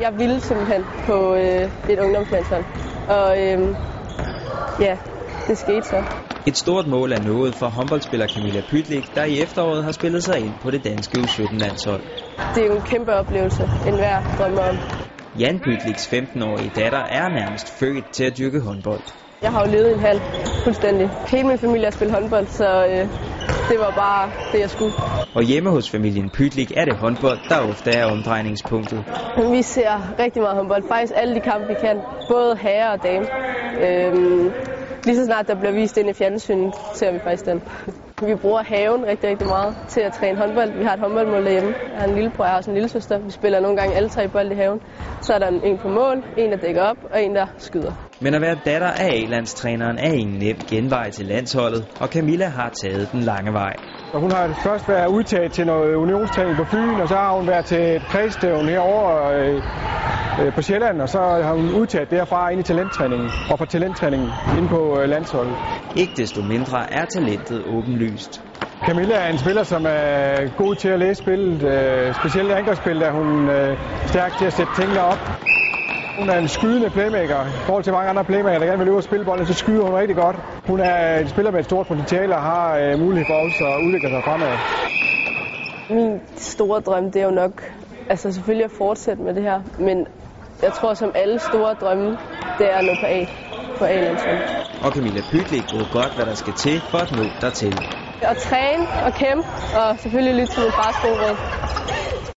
Jeg ville simpelthen på øh, et ungdomslandshold, og øh, ja, det skete så. Et stort mål er nået for håndboldspiller Camilla Pytlik, der i efteråret har spillet sig ind på det danske U17-landshold. Det er jo en kæmpe oplevelse, en hver drømmer om. Jan Pytliks 15-årige datter er nærmest født til at dyrke håndbold. Jeg har jo levet i en halv fuldstændig. Hele min familie har spillet håndbold, så øh, det var bare det, jeg skulle. Og hjemme hos familien Pytlik er det håndbold, der ofte er omdrejningspunktet. Vi ser rigtig meget håndbold. Faktisk alle de kampe, vi kan. Både herre og dame. Øhm, lige så snart der bliver vist ind i fjernsynet, ser vi faktisk den. Vi bruger haven rigtig, rigtig meget til at træne håndbold. Vi har et håndboldmål derhjemme. Jeg har en lillebror, jeg har også en lille søster. Vi spiller nogle gange alle tre bold i haven. Så er der en på mål, en der dækker op, og en der skyder. Men at være datter af A-landstræneren er ingen nem genvej til landsholdet, og Camilla har taget den lange vej. Og hun har først været udtaget til noget unionstræning på Fyn, og så har hun været til et kredsstævn herovre øh, øh, på Sjælland, og så har hun udtaget derfra ind i talenttræningen, og fra talenttræningen ind på øh, landsholdet. Ikke desto mindre er talentet åbenlyst. Camilla er en spiller, som er god til at læse spillet. Øh, specielt i angrebsspillet er hun øh, stærk til at sætte tingene op. Hun er en skydende playmaker. I forhold til mange andre playmaker, der gerne vil løbe og spille bolden, så skyder hun rigtig godt. Hun er en spiller med et stort potentiale og har øh, mulighed for også at udvikle sig fremad. Min store drøm, det er jo nok altså selvfølgelig at fortsætte med det her, men jeg tror som alle store drømme, det er at nå på A, på A-landsholdet. Og Camilla Pytlik ved godt, hvad der skal til for at nå dertil. At træne og kæmpe, og selvfølgelig lytte til min fars gode råd.